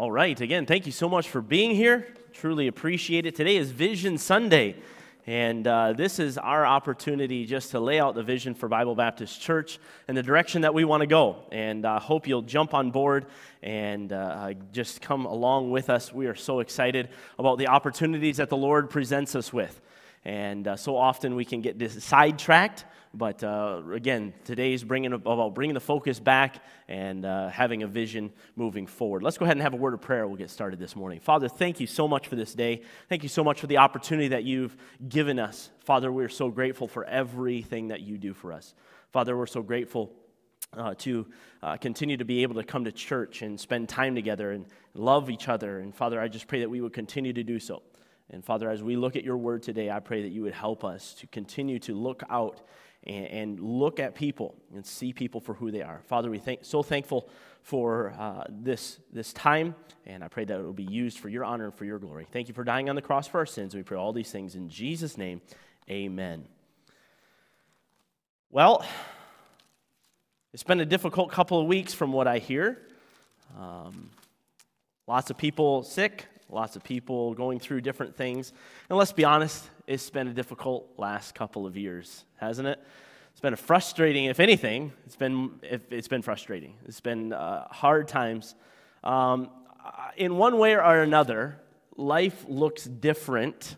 All right, again, thank you so much for being here. Truly appreciate it. Today is Vision Sunday, and uh, this is our opportunity just to lay out the vision for Bible Baptist Church and the direction that we want to go. And I uh, hope you'll jump on board and uh, just come along with us. We are so excited about the opportunities that the Lord presents us with. And uh, so often we can get sidetracked but uh, again, today is bringing about bringing the focus back and uh, having a vision moving forward. Let's go ahead and have a word of prayer. We'll get started this morning. Father, thank you so much for this day. Thank you so much for the opportunity that you've given us. Father, we're so grateful for everything that you do for us. Father, we're so grateful. Uh, to uh, continue to be able to come to church and spend time together and love each other. And Father, I just pray that we would continue to do so. And Father, as we look at your word today, I pray that you would help us to continue to look out and, and look at people and see people for who they are. Father, we thank so thankful for uh, this, this time, and I pray that it will be used for your honor and for your glory. Thank you for dying on the cross for our sins. We pray all these things in Jesus' name. Amen. Well, it's been a difficult couple of weeks from what I hear. Um, lots of people sick, lots of people going through different things. And let's be honest, it's been a difficult last couple of years, hasn't it? It's been a frustrating, if anything, it's been, it's been frustrating. It's been uh, hard times. Um, in one way or another, life looks different,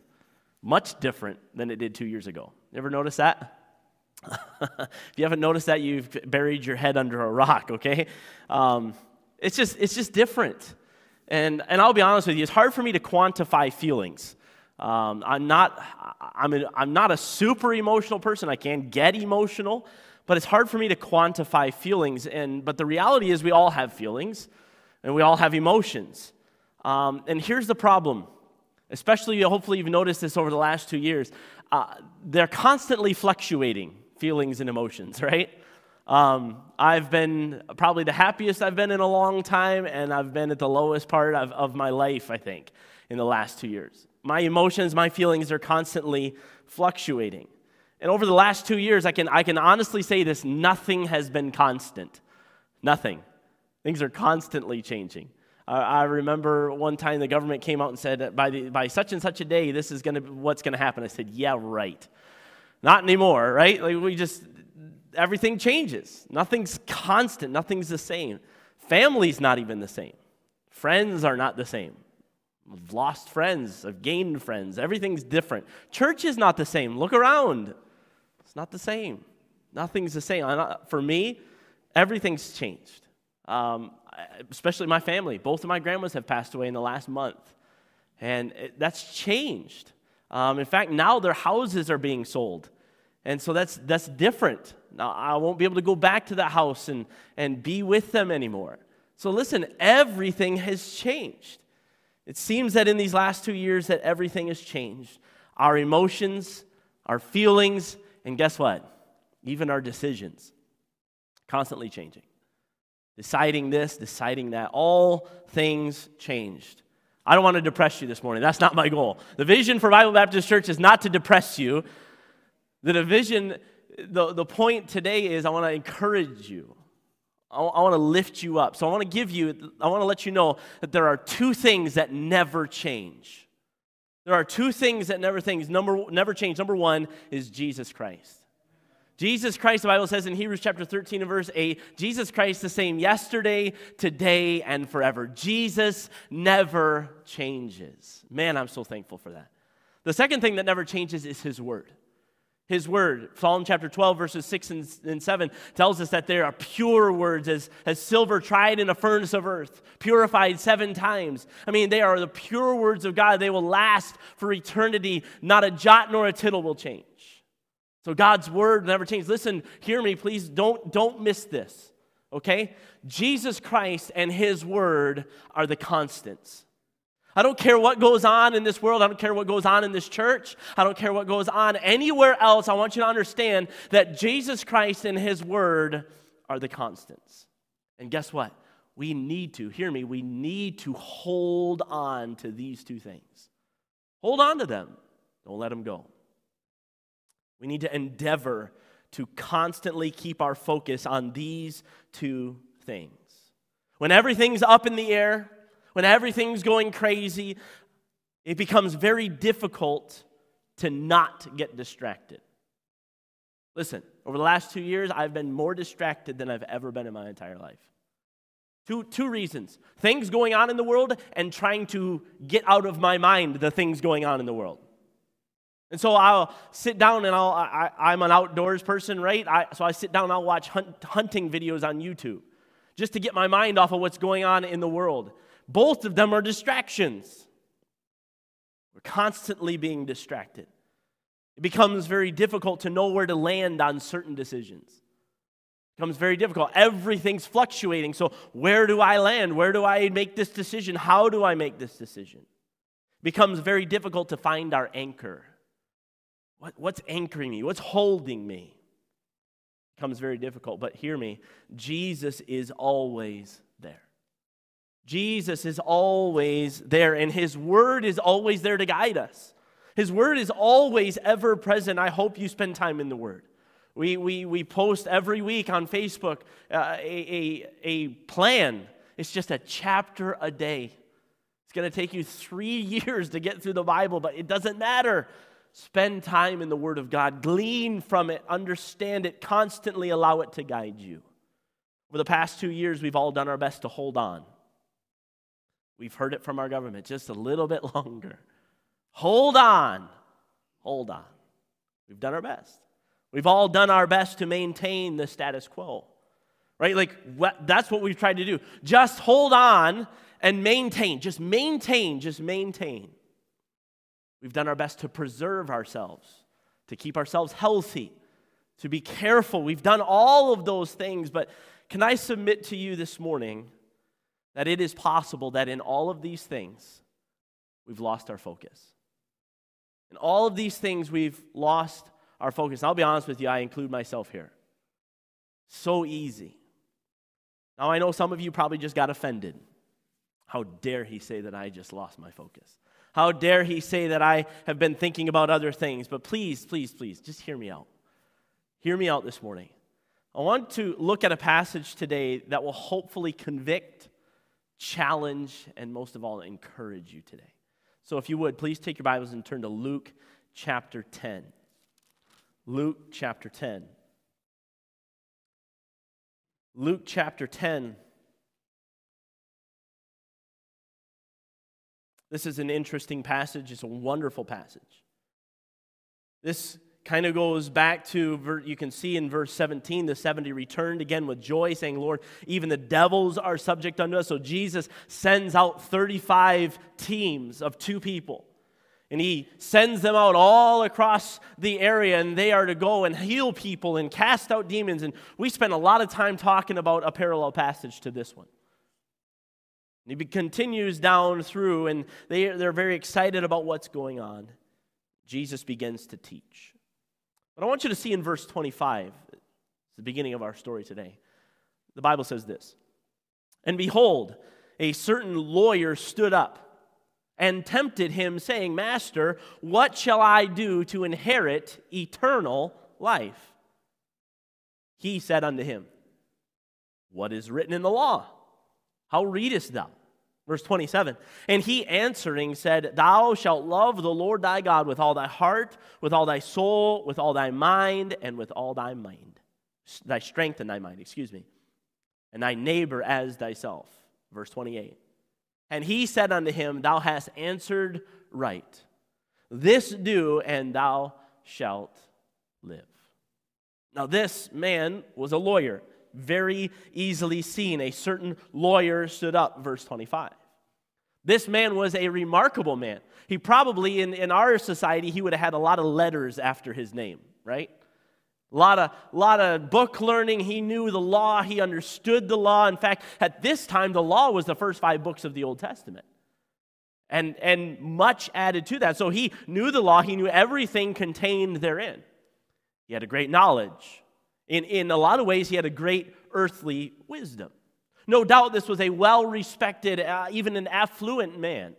much different than it did two years ago. You ever notice that? if you haven't noticed that, you've buried your head under a rock, okay? Um, it's, just, it's just different. And, and I'll be honest with you, it's hard for me to quantify feelings. Um, I'm, not, I'm, a, I'm not a super emotional person. I can get emotional, but it's hard for me to quantify feelings. And, but the reality is, we all have feelings and we all have emotions. Um, and here's the problem, especially hopefully you've noticed this over the last two years. Uh, they're constantly fluctuating, feelings and emotions, right? Um, I've been probably the happiest I've been in a long time, and I've been at the lowest part of, of my life, I think, in the last two years. My emotions, my feelings are constantly fluctuating. And over the last two years, I can, I can honestly say this nothing has been constant. Nothing. Things are constantly changing. I remember one time the government came out and said, by, the, by such and such a day, this is to what's going to happen. I said, yeah, right. Not anymore, right? Like we just, everything changes. Nothing's constant, nothing's the same. Family's not even the same. Friends are not the same. I've lost friends, I've gained friends. Everything's different. Church is not the same. Look around. It's not the same. Nothing's the same. For me, everything's changed. Um, especially my family. Both of my grandmas have passed away in the last month. And it, that's changed. Um, in fact, now their houses are being sold. And so that's, that's different. Now, I won't be able to go back to that house and, and be with them anymore. So listen, everything has changed. It seems that in these last two years that everything has changed. Our emotions, our feelings, and guess what? Even our decisions. Constantly changing. Deciding this, deciding that. All things changed. I don't want to depress you this morning. That's not my goal. The vision for Bible Baptist Church is not to depress you. The division, the, the point today is I want to encourage you. I, I want to lift you up. So I want to give you, I want to let you know that there are two things that never change. There are two things that never things number never change. Number one is Jesus Christ. Jesus Christ, the Bible says in Hebrews chapter 13 and verse 8, Jesus Christ the same yesterday, today, and forever. Jesus never changes. Man, I'm so thankful for that. The second thing that never changes is his word. His word, Psalm chapter 12, verses 6 and, and 7, tells us that there are pure words as, as silver tried in a furnace of earth, purified seven times. I mean, they are the pure words of God. They will last for eternity. Not a jot nor a tittle will change. So God's word never changes. Listen, hear me, please. Don't, don't miss this, okay? Jesus Christ and his word are the constants. I don't care what goes on in this world. I don't care what goes on in this church. I don't care what goes on anywhere else. I want you to understand that Jesus Christ and His Word are the constants. And guess what? We need to, hear me, we need to hold on to these two things. Hold on to them. Don't let them go. We need to endeavor to constantly keep our focus on these two things. When everything's up in the air, when everything's going crazy, it becomes very difficult to not get distracted. Listen, over the last two years, I've been more distracted than I've ever been in my entire life. Two, two reasons things going on in the world and trying to get out of my mind the things going on in the world. And so I'll sit down and I'll, I, am an outdoors person, right? I, so I sit down and I'll watch hunt, hunting videos on YouTube just to get my mind off of what's going on in the world. Both of them are distractions. We're constantly being distracted. It becomes very difficult to know where to land on certain decisions. It becomes very difficult. Everything's fluctuating. So, where do I land? Where do I make this decision? How do I make this decision? It becomes very difficult to find our anchor. What, what's anchoring me? What's holding me? It becomes very difficult. But hear me Jesus is always. Jesus is always there, and His Word is always there to guide us. His Word is always ever present. I hope you spend time in the Word. We, we, we post every week on Facebook uh, a, a, a plan. It's just a chapter a day. It's going to take you three years to get through the Bible, but it doesn't matter. Spend time in the Word of God, glean from it, understand it, constantly allow it to guide you. Over the past two years, we've all done our best to hold on. We've heard it from our government just a little bit longer. Hold on. Hold on. We've done our best. We've all done our best to maintain the status quo. Right? Like, what, that's what we've tried to do. Just hold on and maintain. Just maintain. Just maintain. We've done our best to preserve ourselves, to keep ourselves healthy, to be careful. We've done all of those things. But can I submit to you this morning that it is possible that in all of these things, we've lost our focus? In all of these things, we've lost our focus. And I'll be honest with you, I include myself here. So easy. Now, I know some of you probably just got offended. How dare he say that I just lost my focus? How dare he say that I have been thinking about other things? But please, please, please, just hear me out. Hear me out this morning. I want to look at a passage today that will hopefully convict, challenge, and most of all, encourage you today. So, if you would, please take your Bibles and turn to Luke chapter 10. Luke chapter 10. Luke chapter 10. This is an interesting passage. It's a wonderful passage. This kind of goes back to, you can see in verse 17, the 70 returned again with joy, saying, Lord, even the devils are subject unto us. So Jesus sends out 35 teams of two people. And he sends them out all across the area, and they are to go and heal people and cast out demons. And we spent a lot of time talking about a parallel passage to this one. And he continues down through, and they, they're very excited about what's going on. Jesus begins to teach. But I want you to see in verse 25, it's the beginning of our story today. The Bible says this And behold, a certain lawyer stood up and tempted him, saying, Master, what shall I do to inherit eternal life? He said unto him, What is written in the law? How readest thou? Verse 27 And he answering said, Thou shalt love the Lord thy God with all thy heart, with all thy soul, with all thy mind, and with all thy mind. Thy strength and thy mind, excuse me. And thy neighbor as thyself. Verse 28. And he said unto him, Thou hast answered right. This do, and thou shalt live. Now, this man was a lawyer very easily seen. A certain lawyer stood up, verse 25. This man was a remarkable man. He probably, in, in our society, he would have had a lot of letters after his name, right? A lot of, lot of book learning. He knew the law. He understood the law. In fact, at this time, the law was the first five books of the Old Testament. And, and much added to that. So he knew the law. He knew everything contained therein. He had a great knowledge. In, in a lot of ways, he had a great earthly wisdom. No doubt this was a well respected, uh, even an affluent man.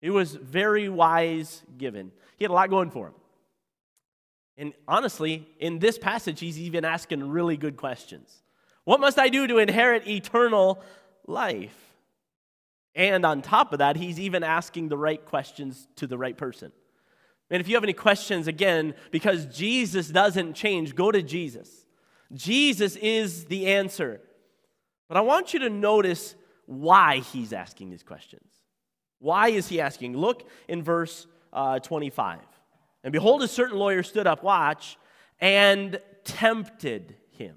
He was very wise given. He had a lot going for him. And honestly, in this passage, he's even asking really good questions. What must I do to inherit eternal life? And on top of that, he's even asking the right questions to the right person. And if you have any questions, again, because Jesus doesn't change, go to Jesus. Jesus is the answer. But I want you to notice why he's asking these questions. Why is he asking? Look in verse uh, 25. And behold, a certain lawyer stood up, watch, and tempted him.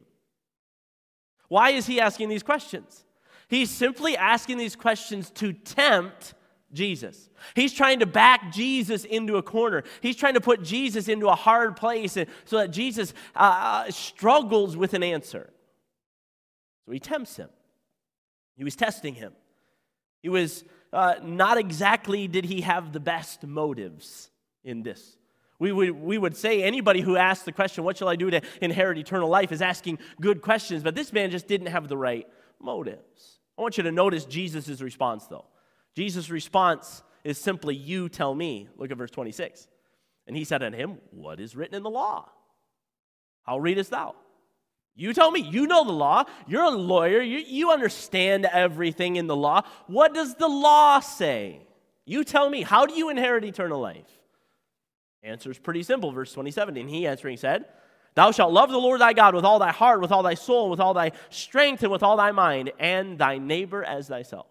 Why is he asking these questions? He's simply asking these questions to tempt Jesus. He's trying to back Jesus into a corner. He's trying to put Jesus into a hard place so that Jesus uh, uh, struggles with an answer. So he tempts him. He was testing him. He was uh, not exactly, did he have the best motives in this? We would, we would say anybody who asks the question, What shall I do to inherit eternal life, is asking good questions, but this man just didn't have the right motives. I want you to notice Jesus' response, though. Jesus' response is simply, You tell me. Look at verse 26. And he said unto him, What is written in the law? How readest thou? You tell me. You know the law. You're a lawyer. You, you understand everything in the law. What does the law say? You tell me. How do you inherit eternal life? Answer is pretty simple. Verse 27. And he answering said, Thou shalt love the Lord thy God with all thy heart, with all thy soul, with all thy strength, and with all thy mind, and thy neighbor as thyself.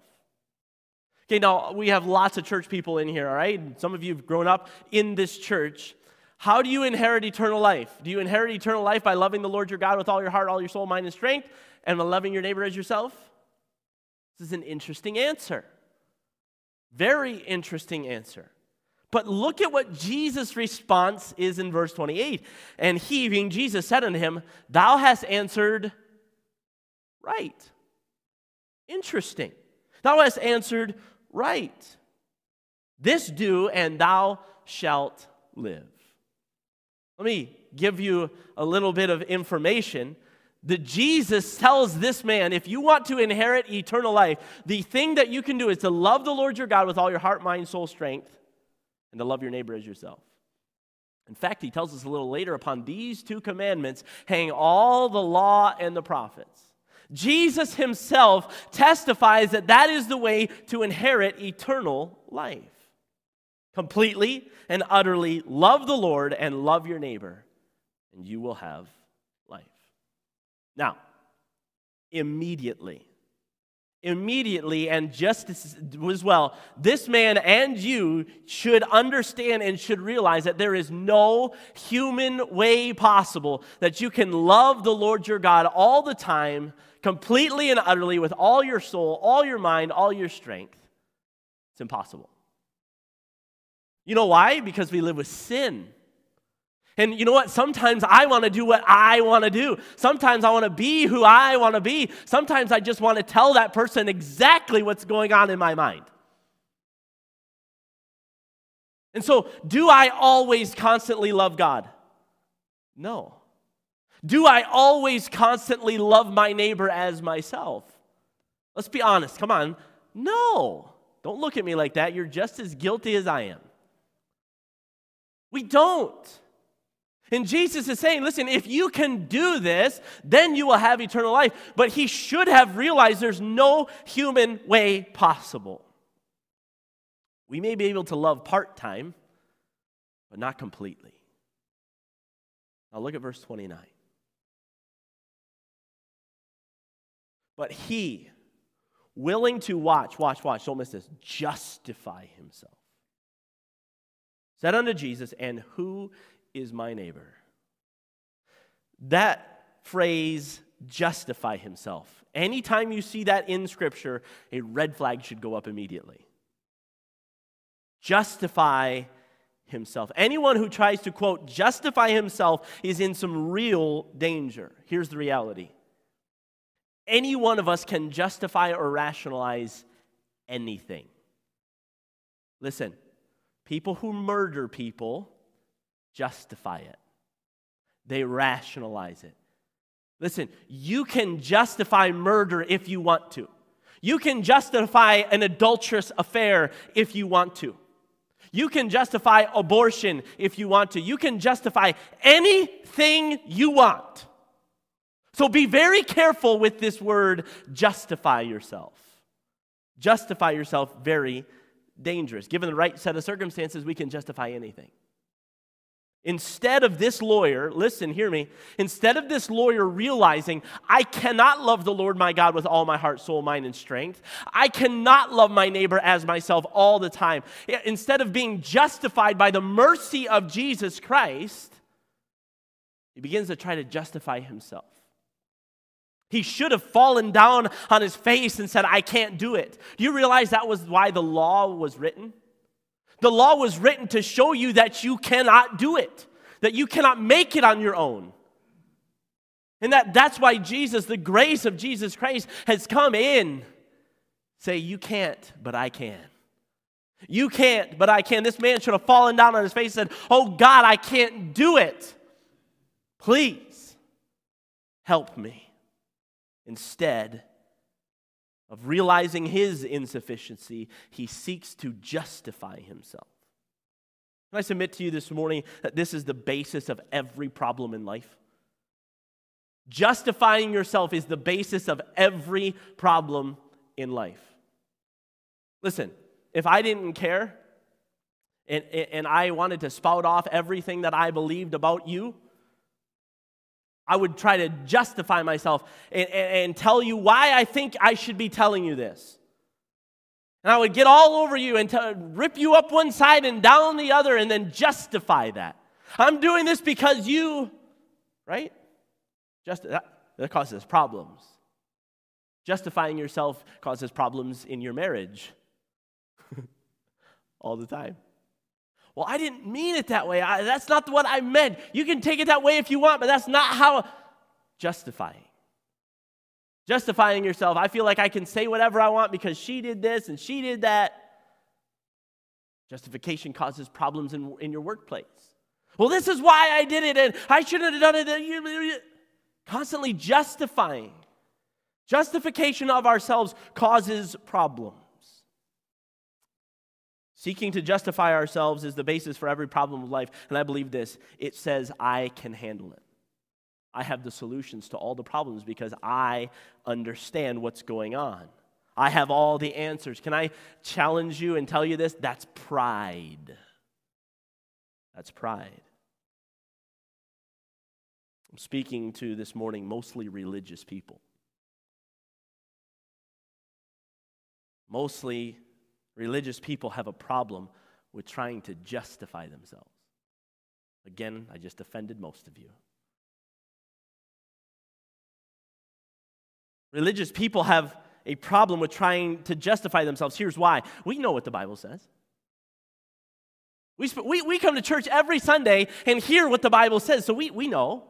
Okay, now we have lots of church people in here, all right? Some of you have grown up in this church. How do you inherit eternal life? Do you inherit eternal life by loving the Lord your God with all your heart, all your soul, mind, and strength, and by loving your neighbor as yourself? This is an interesting answer. Very interesting answer. But look at what Jesus' response is in verse 28. And he, being Jesus, said unto him, Thou hast answered right. Interesting. Thou hast answered right. This do, and thou shalt live. Let me give you a little bit of information that Jesus tells this man if you want to inherit eternal life, the thing that you can do is to love the Lord your God with all your heart, mind, soul, strength, and to love your neighbor as yourself. In fact, he tells us a little later upon these two commandments hang all the law and the prophets. Jesus himself testifies that that is the way to inherit eternal life. Completely and utterly love the Lord and love your neighbor, and you will have life. Now, immediately, immediately and just as well, this man and you should understand and should realize that there is no human way possible that you can love the Lord your God all the time completely and utterly with all your soul, all your mind, all your strength. It's impossible. You know why? Because we live with sin. And you know what? Sometimes I want to do what I want to do. Sometimes I want to be who I want to be. Sometimes I just want to tell that person exactly what's going on in my mind. And so, do I always constantly love God? No. Do I always constantly love my neighbor as myself? Let's be honest. Come on. No. Don't look at me like that. You're just as guilty as I am. We don't. And Jesus is saying, listen, if you can do this, then you will have eternal life. But he should have realized there's no human way possible. We may be able to love part time, but not completely. Now look at verse 29. But he, willing to watch, watch, watch, don't miss this, justify himself, said unto Jesus, And who is my neighbor? That phrase, justify himself. Anytime you see that in Scripture, a red flag should go up immediately. Justify himself. Anyone who tries to, quote, justify himself is in some real danger. Here's the reality any one of us can justify or rationalize anything. Listen, people who murder people justify it, they rationalize it. Listen, you can justify murder if you want to. You can justify an adulterous affair if you want to. You can justify abortion if you want to. You can justify anything you want. So be very careful with this word, justify yourself. justify yourself very dangerous. Given the right set of circumstances, we can justify anything. Instead of this lawyer, listen, hear me, instead of this lawyer realizing, I cannot love the Lord my God with all my heart, soul, mind, and strength, I cannot love my neighbor as myself all the time. Instead of being justified by the mercy of Jesus Christ, he begins to try to justify himself. He should have fallen down on his face and said, I can't do it. Do you realize that was why the law was written? The law was written to show you that you cannot do it, that you cannot make it on your own. And that, that's why Jesus, the grace of Jesus Christ, has come in. Say, You can't, but I can. You can't, but I can. This man should have fallen down on his face and said, Oh God, I can't do it. Please help me. Instead, of realizing his insufficiency, he seeks to justify himself. Can I submit to you this morning that this is the basis of every problem in life? Justifying yourself is the basis of every problem in life. Listen, if I didn't care and, and I wanted to spout off everything that I believed about you, I would try to justify myself and, and, and, tell you why I think I should be telling you this. And I would get all over you and t- rip you up one side and down the other and then justify that. I'm doing this because you, right? Just that, that causes problems. Justifying yourself causes problems in your marriage all the time. Well, I didn't mean it that way. I, that's not what I meant. You can take it that way if you want, but that's not how. Justifying. Justifying yourself. I feel like I can say whatever I want because she did this and she did that. Justification causes problems in, in your workplace. Well, this is why I did it and I shouldn't have done it. Constantly justifying. Justification of ourselves causes problems. Seeking to justify ourselves is the basis for every problem of life. And I believe this it says, I can handle it. I have the solutions to all the problems because I understand what's going on. I have all the answers. Can I challenge you and tell you this? That's pride. That's pride. I'm speaking to this morning mostly religious people. Mostly Religious people have a problem with trying to justify themselves. Again, I just offended most of you. Religious people have a problem with trying to justify themselves. Here's why we know what the Bible says. We, we, we come to church every Sunday and hear what the Bible says, so we, we know.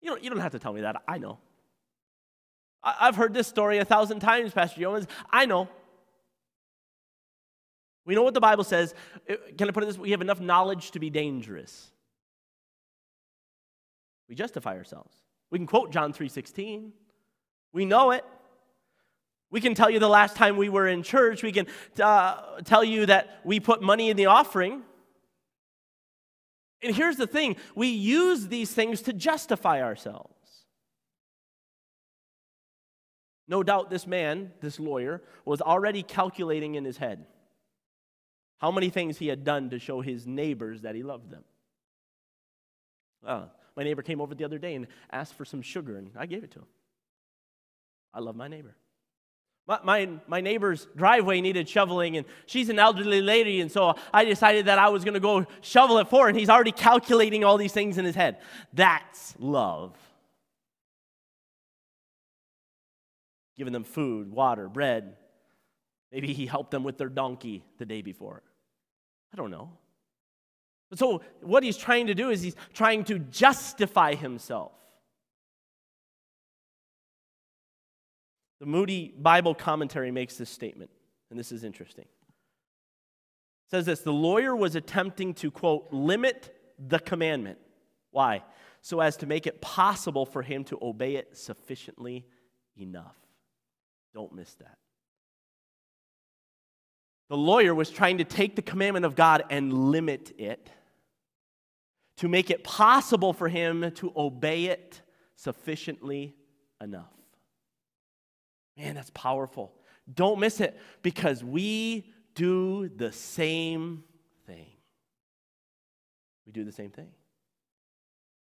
You don't, you don't have to tell me that. I know. I, I've heard this story a thousand times, Pastor Yeomans. I know. We know what the Bible says. Uh, can I put it this way? We have enough knowledge to be dangerous. We justify ourselves. We can quote John 3:16. We know it. We can tell you the last time we were in church. We can uh, tell you that we put money in the offering. And here's the thing we use these things to justify ourselves. No doubt this man, this lawyer, was already calculating in his head how many things he had done to show his neighbors that he loved them. Ah, my neighbor came over the other day and asked for some sugar, and I gave it to him. I love my neighbor. My, my, my neighbor's driveway needed shoveling, and she's an elderly lady, and so I decided that I was going to go shovel it for her, and he's already calculating all these things in his head. That's love. Giving them food, water, bread. Maybe he helped them with their donkey the day before. I don't know. So, what he's trying to do is he's trying to justify himself. The Moody Bible commentary makes this statement, and this is interesting. It says this The lawyer was attempting to, quote, limit the commandment. Why? So as to make it possible for him to obey it sufficiently enough. Don't miss that. The lawyer was trying to take the commandment of God and limit it to make it possible for him to obey it sufficiently enough. Man, that's powerful. Don't miss it because we do the same thing. We do the same thing.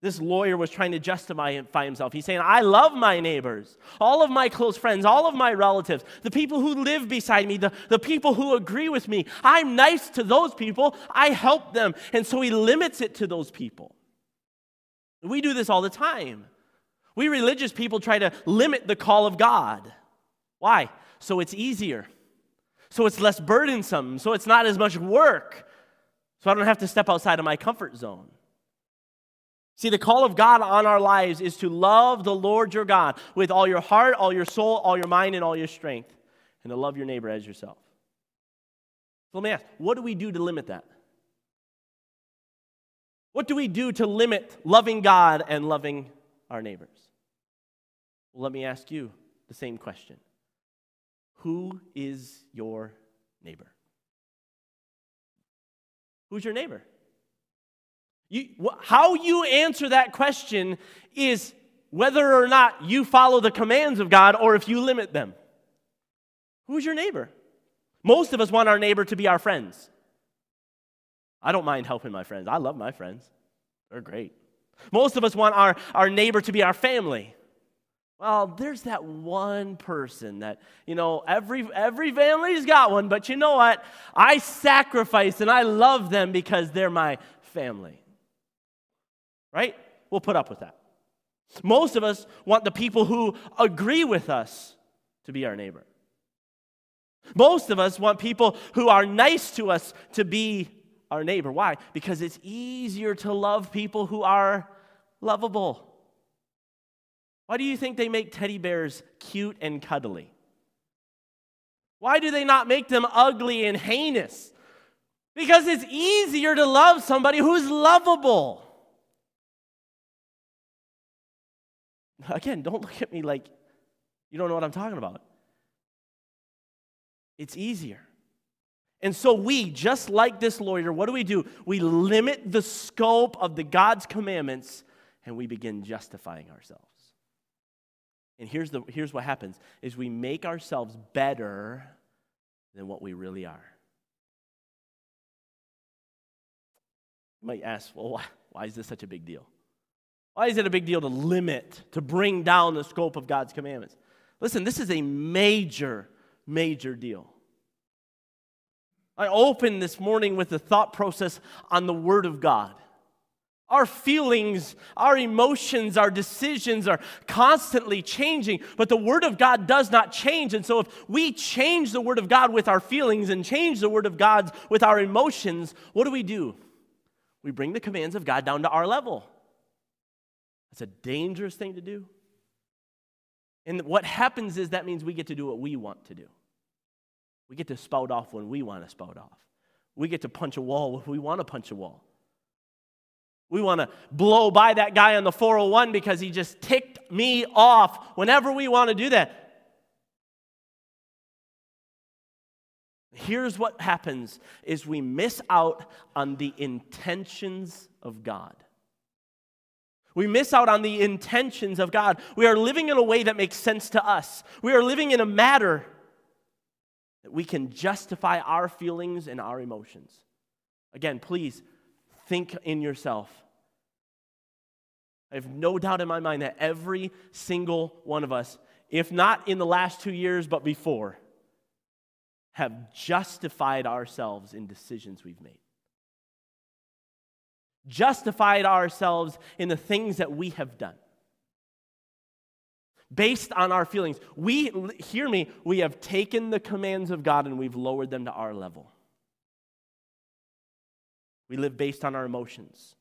This lawyer was trying to justify himself. He's saying, I love my neighbors, all of my close friends, all of my relatives, the people who live beside me, the, the people who agree with me. I'm nice to those people. I help them. And so he limits it to those people. We do this all the time. We religious people try to limit the call of God. Why? So it's easier. So it's less burdensome. So it's not as much work. So I don't have to step outside of my comfort zone. See, the call of God on our lives is to love the Lord your God with all your heart, all your soul, all your mind, and all your strength, and to love your neighbor as yourself. So let me ask what do we do to limit that? What do we do to limit loving God and loving our neighbors? Well, let me ask you the same question Who is your neighbor? Who's your neighbor? You, how you answer that question is whether or not you follow the commands of God or if you limit them. Who's your neighbor? Most of us want our neighbor to be our friends. I don't mind helping my friends. I love my friends, they're great. Most of us want our, our neighbor to be our family. Well, there's that one person that, you know, every, every family's got one, but you know what? I sacrifice and I love them because they're my family right? We'll put up with that. Most of us want the people who agree with us to be our neighbor. Most of us want people who are nice to us to be our neighbor. Why? Because it's easier to love people who are lovable. Why do you think they make teddy bears cute and cuddly? Why do they not make them ugly and heinous? Because it's easier to love somebody who's lovable. Again, don't look at me like you don't know what I'm talking about. It's easier. And so we, just like this lawyer, what do we do? We limit the scope of the God's commandments and we begin justifying ourselves. And here's, the, here's what happens is we make ourselves better than what we really are. You might ask, well, why, why is this such a big deal? Why is it a big deal to limit, to bring down the scope of God's commandments? Listen, this is a major, major deal. I opened this morning with the thought process on the Word of God. Our feelings, our emotions, our decisions are constantly changing, but the Word of God does not change. And so, if we change the Word of God with our feelings and change the Word of God with our emotions, what do we do? We bring the commands of God down to our level. That's a dangerous thing to do. And what happens is that means we get to do what we want to do. We get to spout off when we want to spout off. We get to punch a wall if we want to punch a wall. We want to blow by that guy on the 401 because he just ticked me off whenever we want to do that. Here's what happens is we miss out on the intentions of God. We miss out on the intentions of God. We are living in a way that makes sense to us. We are living in a matter that we can justify our feelings and our emotions. Again, please think in yourself. I have no doubt in my mind that every single one of us, if not in the last two years, but before, have justified ourselves in decisions we've made justified ourselves in the things that we have done. Based on our feelings. We, hear me, we have taken the commands of God and we've lowered them to our level. We live based on our emotions.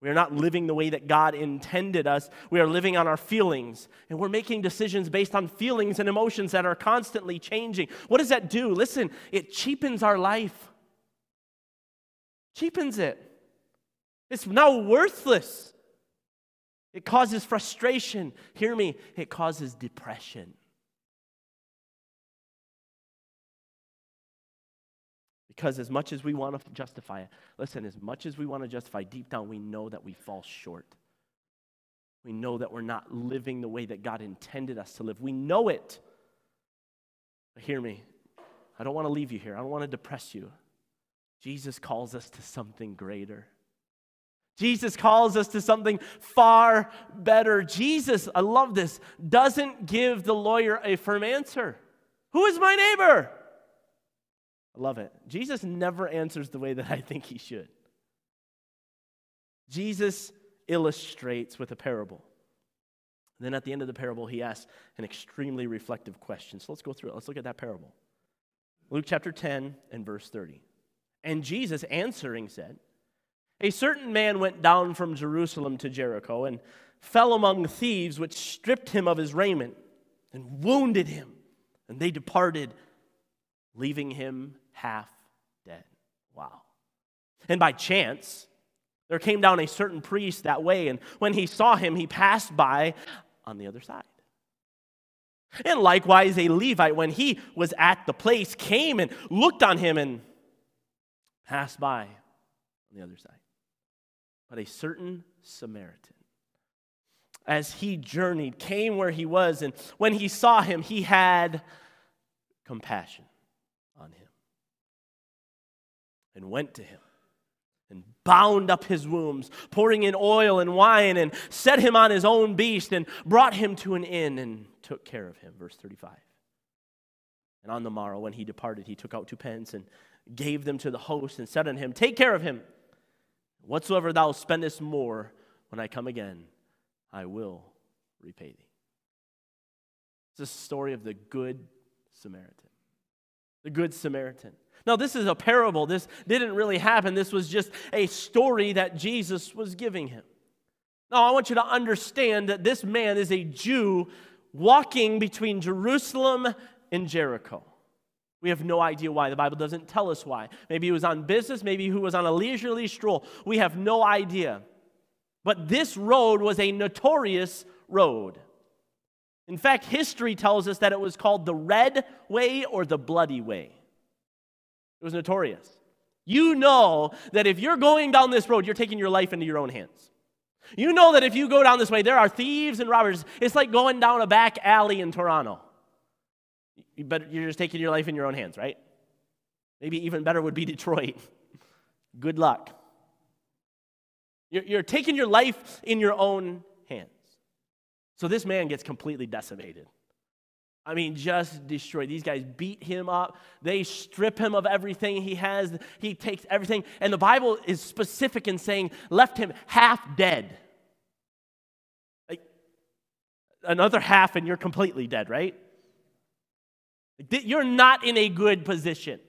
We are not living the way that God intended us. We are living on our feelings. And we're making decisions based on feelings and emotions that are constantly changing. What does that do? Listen, it cheapens our life cheapens it. It's now worthless. It causes frustration. Hear me, it causes depression. Because as much as we want to justify it, listen, as much as we want to justify, deep down we know that we fall short. We know that we're not living the way that God intended us to live. We know it. But hear me. I don't want to leave you here. I don't want to depress you. Jesus calls us to something greater. Jesus calls us to something far better. Jesus, I love this, doesn't give the lawyer a firm answer. Who is my neighbor? I love it. Jesus never answers the way that I think he should. Jesus illustrates with a parable. then at the end of the parable, he asks an extremely reflective question. So let's go through it. Let's look at that parable. Luke chapter 10 and verse 30. And Jesus answering said, A certain man went down from Jerusalem to Jericho and fell among thieves, which stripped him of his raiment and wounded him. And they departed, leaving him half dead. Wow. And by chance, there came down a certain priest that way, and when he saw him, he passed by on the other side. And likewise, a Levite, when he was at the place, came and looked on him and passed by on the other side. But a certain Samaritan, as he journeyed, came where he was, and when he saw him, he had compassion on him and went to him and bound up his wounds, pouring in oil and wine, and set him on his own beast, and brought him to an inn and took care of him. Verse 35. And on the morrow, when he departed, he took out two pence and gave them to the host, and said unto him, Take care of him. Whatsoever thou spendest more, when I come again, I will repay thee. It's a story of the Good Samaritan. The Good Samaritan. Now, this is a parable. This didn't really happen. This was just a story that Jesus was giving him. Now, I want you to understand that this man is a Jew walking between Jerusalem and Jericho. We have no idea why. The Bible doesn't tell us why. Maybe he was on business, maybe he was on a leisurely stroll. We have no idea. But this road was a notorious road. In fact, history tells us that it was called the Red Way or the Bloody Way. It was notorious. You know that if you're going down this road, you're taking your life into your own hands. You know that if you go down this way, there are thieves and robbers. It's like going down a back alley in Toronto. But you're just taking your life in your own hands, right? Maybe even better would be Detroit. Good luck. You're, you're taking your life in your own hands. So this man gets completely decimated. I mean, just destroyed. These guys beat him up. They strip him of everything he has. He takes everything. And the Bible is specific in saying, left him half dead. Like, another half, and you're completely dead, right? You're not in a good position.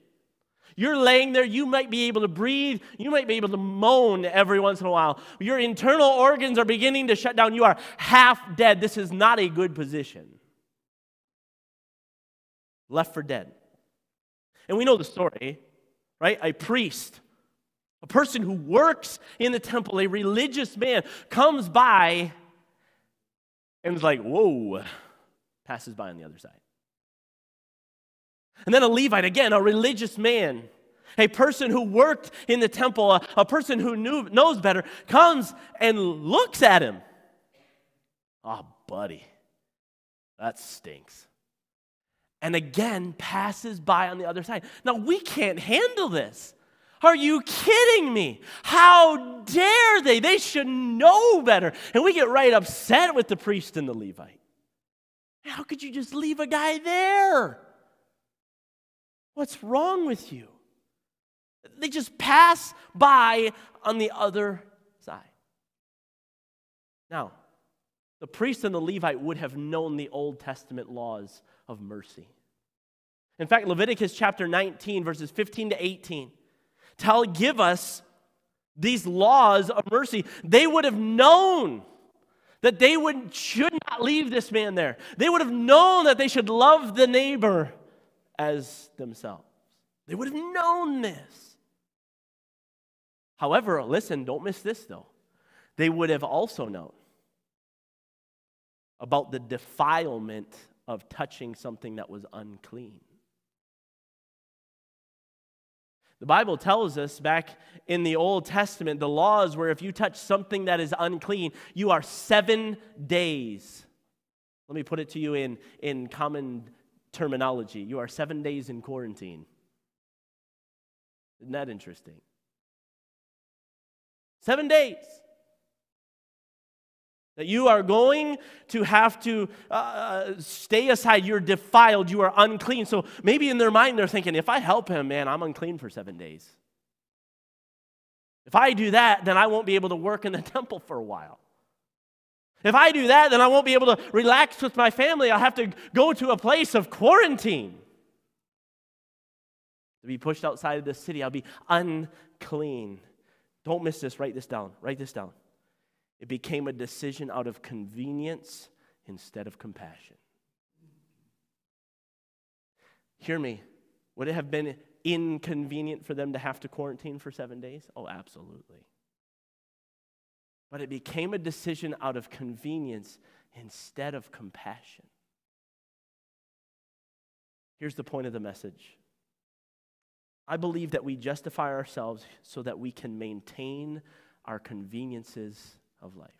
You're laying there, you might be able to breathe, you might be able to moan every once in a while. Your internal organs are beginning to shut down. You are half dead. This is not a good position left for dead. And we know the story, right? A priest, a person who works in the temple, a religious man, comes by and is like, whoa, passes by on the other side. And then a Levite, again, a religious man, a person who worked in the temple, a, a person who knew, knows better, comes and looks at him. Oh, buddy, that stinks and again passes by on the other side. Now, we can't handle this. Are you kidding me? How dare they? They should know better. And we get right upset with the priest and the Levite. How could you just leave a guy there? What's wrong with you? They just pass by on the other side. Now, the priest and the Levite would have known the Old Testament laws of mercy. In fact, Leviticus chapter 19, verses 15 to 18, tell, give us these laws of mercy. They would have known that they would, should not leave this man there. They would have known that they should love the neighbor as themselves. They would have known this. However, listen, don't miss this though. They would have also known about the defilement of touching something that was unclean. The Bible tells us back in the Old Testament, the laws where if you touch something that is unclean, you are seven days. Let me put it to you in, in common terminology. You are seven days in quarantine. Isn't that interesting? Seven days. That you are going to have to uh, stay aside. You're defiled. You are unclean. So maybe in their mind, they're thinking, if I help him, man, I'm unclean for seven days. If I do that, then I won't be able to work in the temple for a while. If I do that, then I won't be able to relax with my family. I'll have to go to a place of quarantine. To be pushed outside of the city, I'll be unclean. Don't miss this. Write this down. Write this down. It became a decision out of convenience instead of compassion. Hear me. Would it have been inconvenient for them to have to quarantine for seven days? Oh, absolutely. But it became a decision out of convenience instead of compassion. Here's the point of the message I believe that we justify ourselves so that we can maintain our conveniences of life.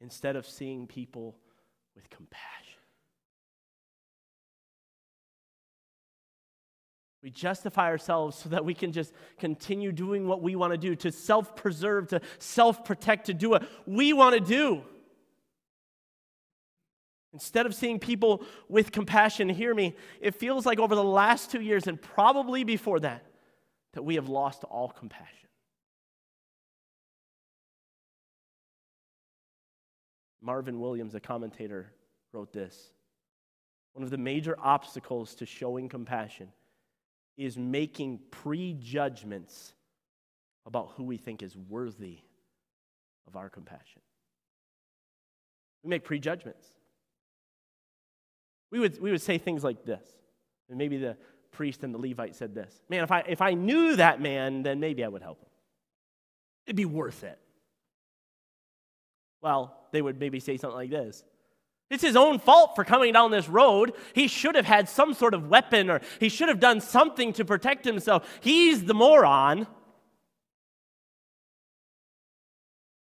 Instead of seeing people with compassion. We justify ourselves so that we can just continue doing what we want to do, to self preserve, to self protect, to do what we want to do. Instead of seeing people with compassion, hear me, it feels like over the last two years and probably before that, that we have lost all compassion. Marvin Williams, a commentator, wrote this One of the major obstacles to showing compassion is making prejudgments about who we think is worthy of our compassion. We make prejudgments. We would, we would say things like this, and maybe the priest and the Levite said this Man, if I, if I knew that man, then maybe I would help him. It'd be worth it. Well, they would maybe say something like this it's his own fault for coming down this road. He should have had some sort of weapon or he should have done something to protect himself. He's the moron.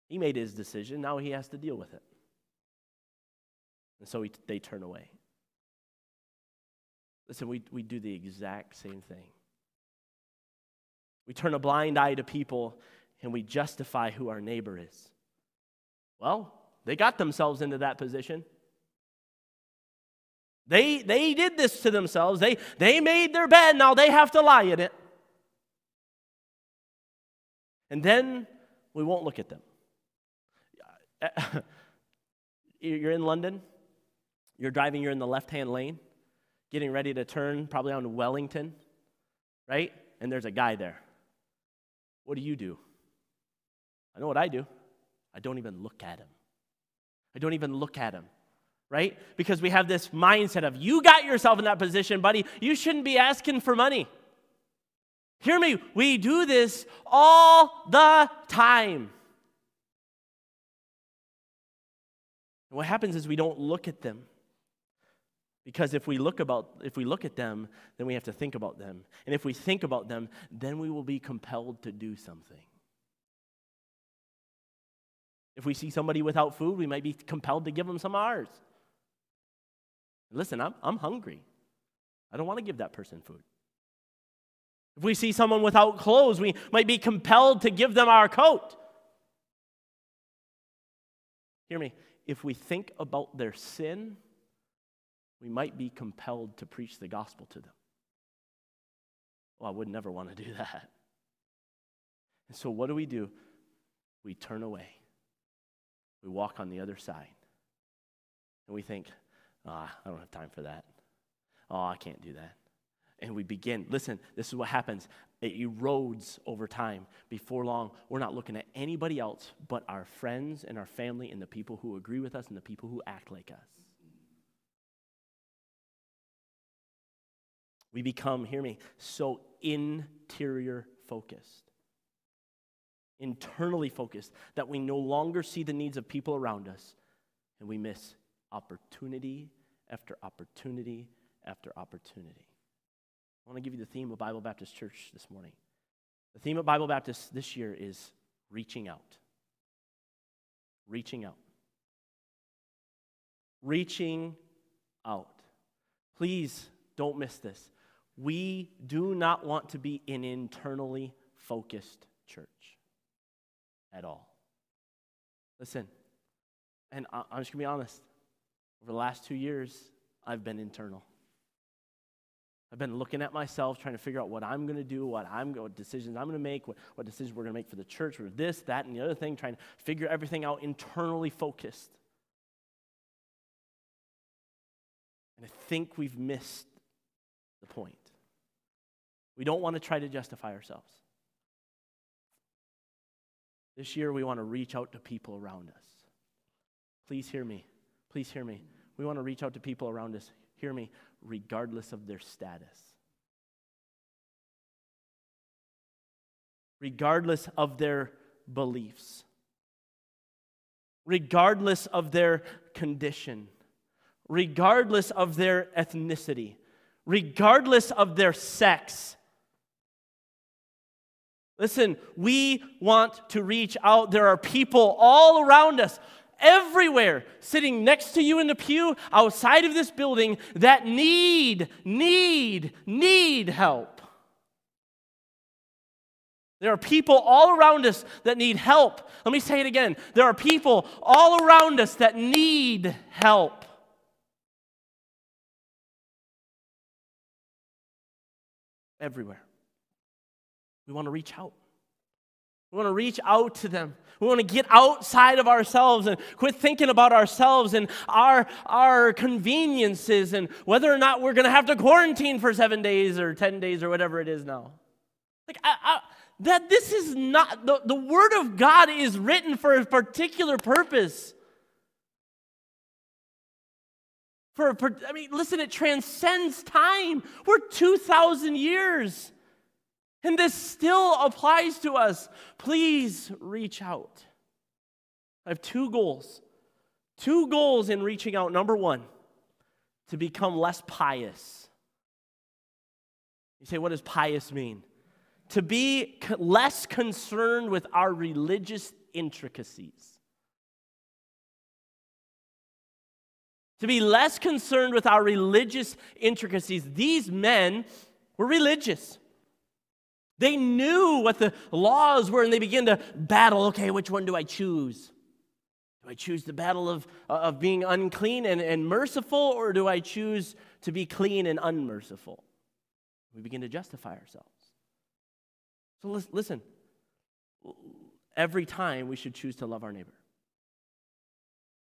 He made his decision. Now he has to deal with it. And so he, they turn away. Listen, we, we do the exact same thing. We turn a blind eye to people and we justify who our neighbor is. Well, they got themselves into that position. They, they did this to themselves. They, they made their bed, now they have to lie in it. And then we won't look at them. You're in London, you're driving, you're in the left hand lane, getting ready to turn probably onto Wellington, right? And there's a guy there. What do you do? I know what I do. I don't even look at him. I don't even look at him right? Because we have this mindset of you got yourself in that position, buddy. You shouldn't be asking for money. Hear me, we do this all the time. What happens is we don't look at them. Because if we look about if we look at them, then we have to think about them. And if we think about them, then we will be compelled to do something. If we see somebody without food, we might be compelled to give them some ours. Listen, I'm, I'm hungry. I don't want to give that person food. If we see someone without clothes, we might be compelled to give them our coat. Hear me. If we think about their sin, we might be compelled to preach the gospel to them. Well, I would never want to do that. And so, what do we do? We turn away, we walk on the other side, and we think, Oh, I don't have time for that. Oh, I can't do that. And we begin. Listen, this is what happens. It erodes over time. Before long, we're not looking at anybody else but our friends and our family and the people who agree with us and the people who act like us. We become, hear me, so interior focused, internally focused, that we no longer see the needs of people around us and we miss opportunity after opportunity after opportunity. I want to give you the theme of Bible Baptist Church this morning. The theme of Bible Baptist this year is reaching out. Reaching out. reaching out. Please don't miss this. We do not want to be an internally focused church at all. Listen, and I'm just going to be honest. Over the last two years, I've been internal. I've been looking at myself, trying to figure out what I'm going to do, what I'm what decisions I'm going to make, what, what decisions we're going to make for the church, for this, that, and the other thing, trying to figure everything out internally focused. And I think we've missed the point. We don't want to try to justify ourselves. This year, we want to reach out to people around us. Please hear me. Please hear me. We want to reach out to people around us. Hear me, regardless of their status. Regardless of their beliefs. Regardless of their condition. Regardless of their ethnicity. Regardless of their sex Listen, we want to reach out. There are people all around us, everywhere, sitting next to you in the pew, outside of this building, that need, need, need help. There are people all around us that need help. Let me say it again. There are people all around us that need help. Everywhere. We want to reach out. We want to reach out to them. We want to get outside of ourselves and quit thinking about ourselves and our, our conveniences and whether or not we're going to have to quarantine for seven days or 10 days or whatever it is now. Like, I, I, that this is not, the, the Word of God is written for a particular purpose. For, for I mean, listen, it transcends time. We're 2,000 years. And this still applies to us. Please reach out. I have two goals. Two goals in reaching out. Number one, to become less pious. You say, what does pious mean? To be less concerned with our religious intricacies. To be less concerned with our religious intricacies. These men were religious. They knew what the laws were and they began to battle okay, which one do I choose? Do I choose the battle of, uh, of being unclean and, and merciful, or do I choose to be clean and unmerciful? We begin to justify ourselves. So listen, every time we should choose to love our neighbor.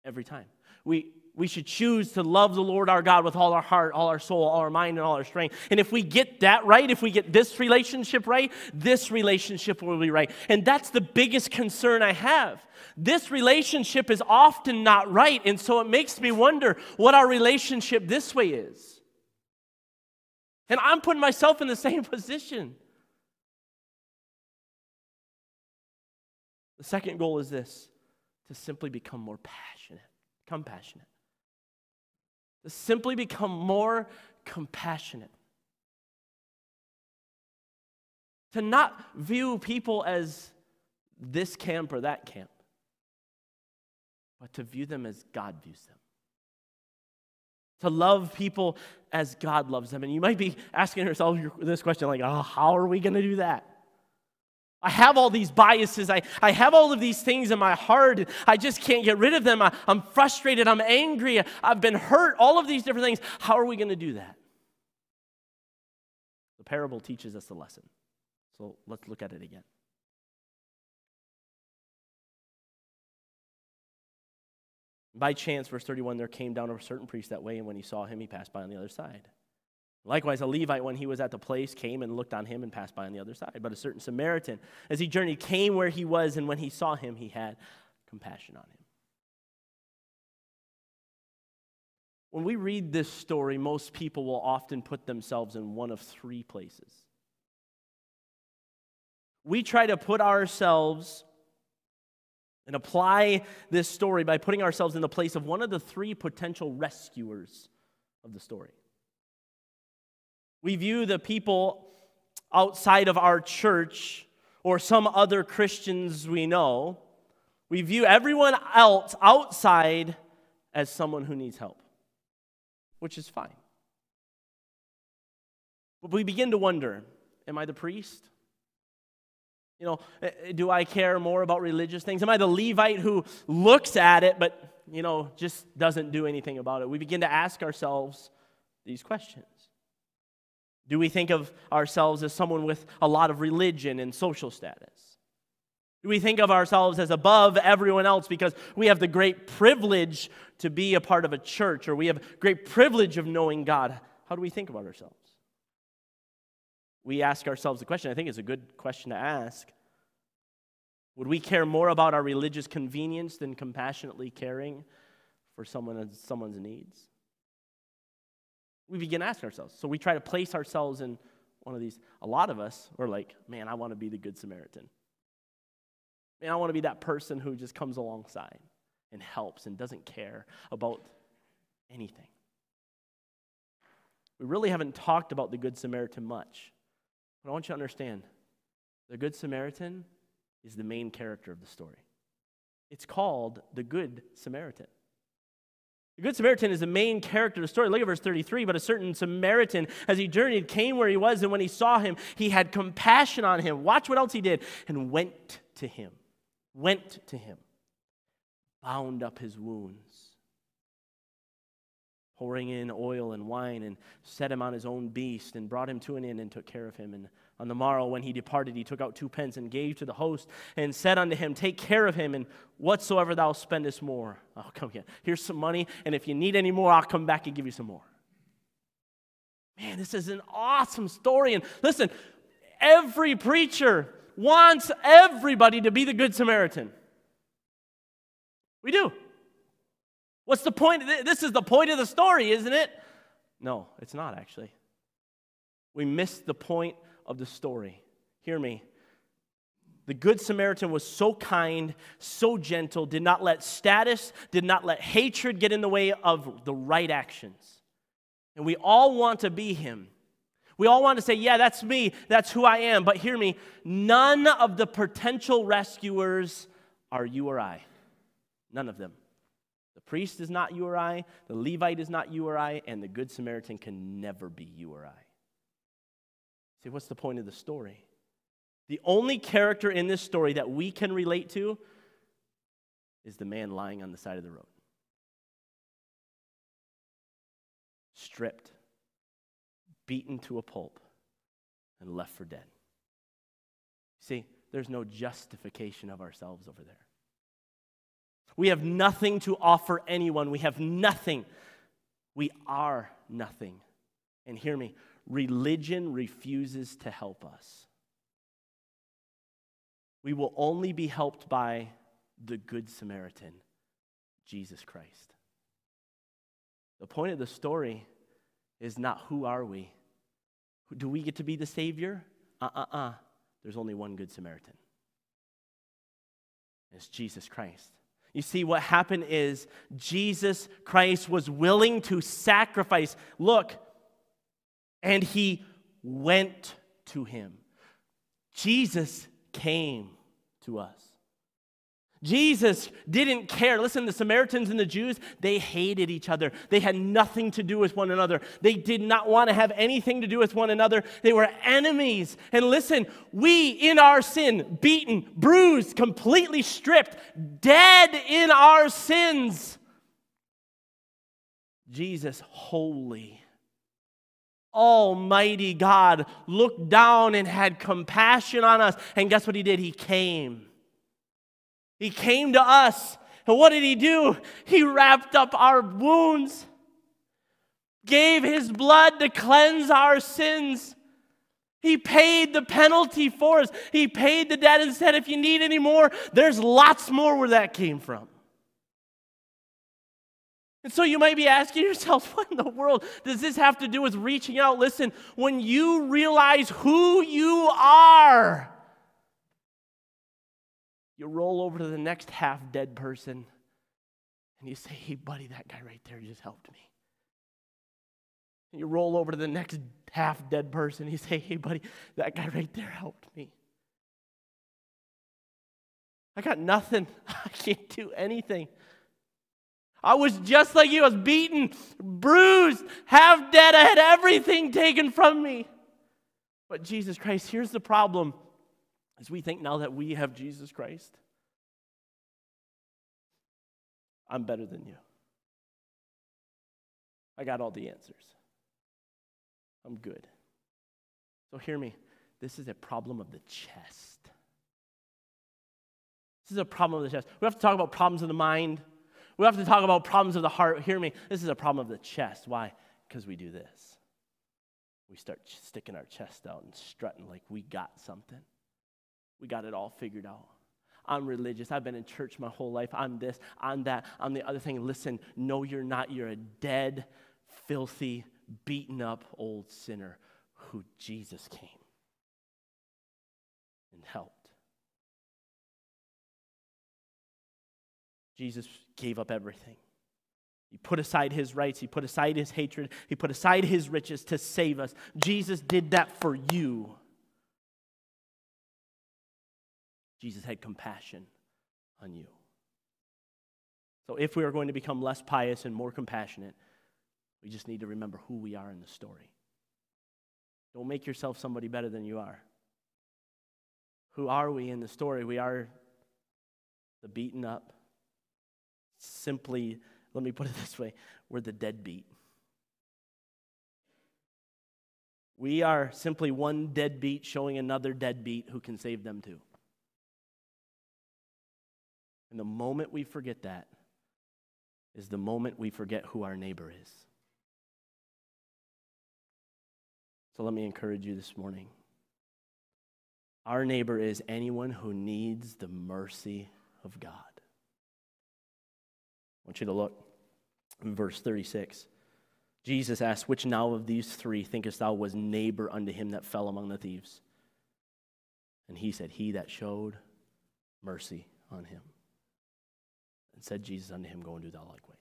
Every time. We, we should choose to love the Lord our God with all our heart, all our soul, all our mind, and all our strength. And if we get that right, if we get this relationship right, this relationship will be right. And that's the biggest concern I have. This relationship is often not right. And so it makes me wonder what our relationship this way is. And I'm putting myself in the same position. The second goal is this to simply become more passionate, compassionate to simply become more compassionate. To not view people as this camp or that camp, but to view them as God views them. To love people as God loves them. And you might be asking yourself this question like, oh, how are we going to do that? I have all these biases. I, I have all of these things in my heart. I just can't get rid of them. I, I'm frustrated. I'm angry. I've been hurt. All of these different things. How are we going to do that? The parable teaches us a lesson. So let's look at it again. By chance, verse 31, there came down a certain priest that way, and when he saw him, he passed by on the other side. Likewise, a Levite, when he was at the place, came and looked on him and passed by on the other side. But a certain Samaritan, as he journeyed, came where he was, and when he saw him, he had compassion on him. When we read this story, most people will often put themselves in one of three places. We try to put ourselves and apply this story by putting ourselves in the place of one of the three potential rescuers of the story. We view the people outside of our church or some other Christians we know, we view everyone else outside as someone who needs help, which is fine. But we begin to wonder Am I the priest? You know, eh, eh, do I care more about religious things? Am I the Levite who looks at it but, you know, just doesn't do anything about it? We begin to ask ourselves these questions. Do we think of ourselves as someone with a lot of religion and social status? Do we think of ourselves as above everyone else because we have the great privilege to be a part of a church or we have great privilege of knowing God? How do we think about ourselves? we ask ourselves the question, I think it's a good question to ask. Would we care more about our religious convenience than compassionately caring for someone, someone's needs? We begin asking ourselves. So we try to place ourselves in one of these. A lot of us are like, man, I want to be the Good Samaritan. Man, I want to be that person who just comes alongside and helps and doesn't care about anything. We really haven't talked about the Good Samaritan much. But I want you to understand the Good Samaritan is the main character of the story. It's called the Good Samaritan. The Good Samaritan is the main character of the story. Look at verse 33. But a certain Samaritan, as he journeyed, came where he was, and when he saw him, he had compassion on him. Watch what else he did, and went to him. Went to him, bound up his wounds pouring in oil and wine, and set him on his own beast, and brought him to an inn, and took care of him. And on the morrow, when he departed, he took out two pence, and gave to the host, and said unto him, Take care of him, and whatsoever thou spendest more, I'll come here. Here's some money, and if you need any more, I'll come back and give you some more. Man, this is an awesome story. And listen, every preacher wants everybody to be the Good Samaritan. We do. What's the point? This is the point of the story, isn't it? No, it's not actually. We missed the point of the story. Hear me. The Good Samaritan was so kind, so gentle, did not let status, did not let hatred get in the way of the right actions. And we all want to be him. We all want to say, Yeah, that's me, that's who I am. But hear me, none of the potential rescuers are you or I. None of them. The priest is not you or I, the Levite is not you or I, and the Good Samaritan can never be you or I. See, what's the point of the story? The only character in this story that we can relate to is the man lying on the side of the road. Stripped, beaten to a pulp, and left for dead. See, there's no justification of ourselves over there. We have nothing to offer anyone. We have nothing. We are nothing. And hear me religion refuses to help us. We will only be helped by the Good Samaritan, Jesus Christ. The point of the story is not who are we? Do we get to be the Savior? Uh uh uh. There's only one Good Samaritan. It's Jesus Christ. You see, what happened is Jesus Christ was willing to sacrifice. Look, and he went to him. Jesus came to us. Jesus didn't care. Listen, the Samaritans and the Jews, they hated each other. They had nothing to do with one another. They did not want to have anything to do with one another. They were enemies. And listen, we in our sin, beaten, bruised, completely stripped, dead in our sins. Jesus, holy, almighty God, looked down and had compassion on us. And guess what he did? He came. He came to us. And what did he do? He wrapped up our wounds, gave his blood to cleanse our sins. He paid the penalty for us. He paid the debt and said, if you need any more, there's lots more where that came from. And so you might be asking yourself, what in the world does this have to do with reaching out? Listen, when you realize who you are, you roll over to the next half dead person and you say, Hey, buddy, that guy right there just helped me. And you roll over to the next half dead person and you say, Hey, buddy, that guy right there helped me. I got nothing. I can't do anything. I was just like you. I was beaten, bruised, half dead. I had everything taken from me. But Jesus Christ, here's the problem as we think now that we have Jesus Christ. I'm better than you. I got all the answers. I'm good. So hear me. This is a problem of the chest. This is a problem of the chest. We have to talk about problems of the mind. We have to talk about problems of the heart. Hear me. This is a problem of the chest. Why? Because we do this. We start sticking our chest out and strutting like we got something. We got it all figured out. I'm religious. I've been in church my whole life. I'm this, I'm that, I'm the other thing. Listen, no, you're not. You're a dead, filthy, beaten up old sinner who Jesus came and helped. Jesus gave up everything. He put aside his rights, he put aside his hatred, he put aside his riches to save us. Jesus did that for you. Jesus had compassion on you. So, if we are going to become less pious and more compassionate, we just need to remember who we are in the story. Don't make yourself somebody better than you are. Who are we in the story? We are the beaten up, simply, let me put it this way we're the deadbeat. We are simply one deadbeat showing another deadbeat who can save them too. And the moment we forget that is the moment we forget who our neighbor is. So let me encourage you this morning. Our neighbor is anyone who needs the mercy of God. Want you to look in verse 36. Jesus asked, Which now of these three thinkest thou was neighbor unto him that fell among the thieves? And he said, He that showed mercy on him. And said Jesus unto him, Go and do thou likewise.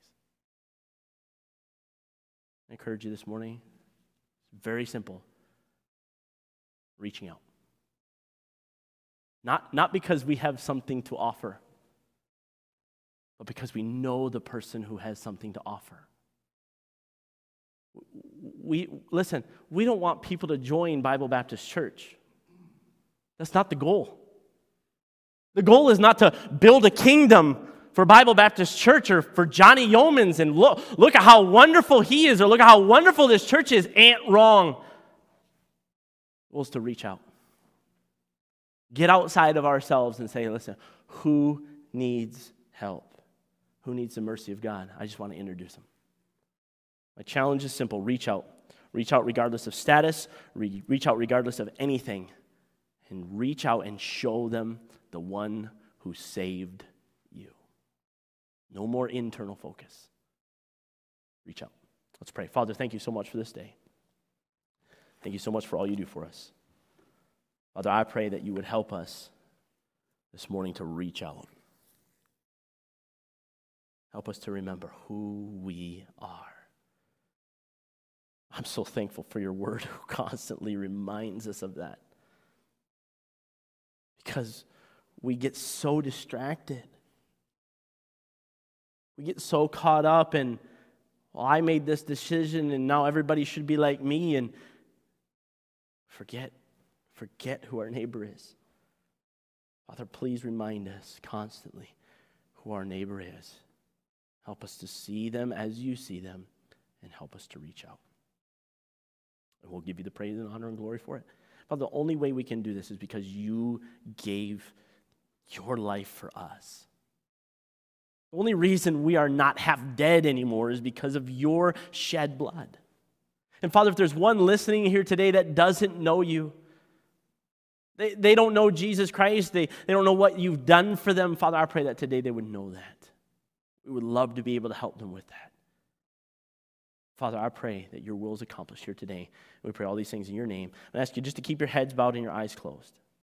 I encourage you this morning. It's very simple. Reaching out. Not, not because we have something to offer, but because we know the person who has something to offer. We, listen, we don't want people to join Bible Baptist Church. That's not the goal. The goal is not to build a kingdom for Bible Baptist Church or for Johnny Yeomans and look, look at how wonderful he is or look at how wonderful this church is. Ain't wrong. The goal is to reach out. Get outside of ourselves and say, listen, who needs help? Who needs the mercy of God? I just want to introduce them. My challenge is simple reach out. Reach out regardless of status, re- reach out regardless of anything, and reach out and show them the one who saved you. No more internal focus. Reach out. Let's pray. Father, thank you so much for this day. Thank you so much for all you do for us. Father, I pray that you would help us this morning to reach out. Help us to remember who we are. I'm so thankful for your word who constantly reminds us of that. Because we get so distracted. We get so caught up in, well, I made this decision and now everybody should be like me, and forget, forget who our neighbor is. Father, please remind us constantly who our neighbor is. Help us to see them as you see them and help us to reach out. And we'll give you the praise and honor and glory for it. Father, the only way we can do this is because you gave your life for us. The only reason we are not half dead anymore is because of your shed blood. And Father, if there's one listening here today that doesn't know you, they, they don't know Jesus Christ, they, they don't know what you've done for them, Father, I pray that today they would know that. We would love to be able to help them with that. Father, I pray that your will is accomplished here today. We pray all these things in your name. I ask you just to keep your heads bowed and your eyes closed.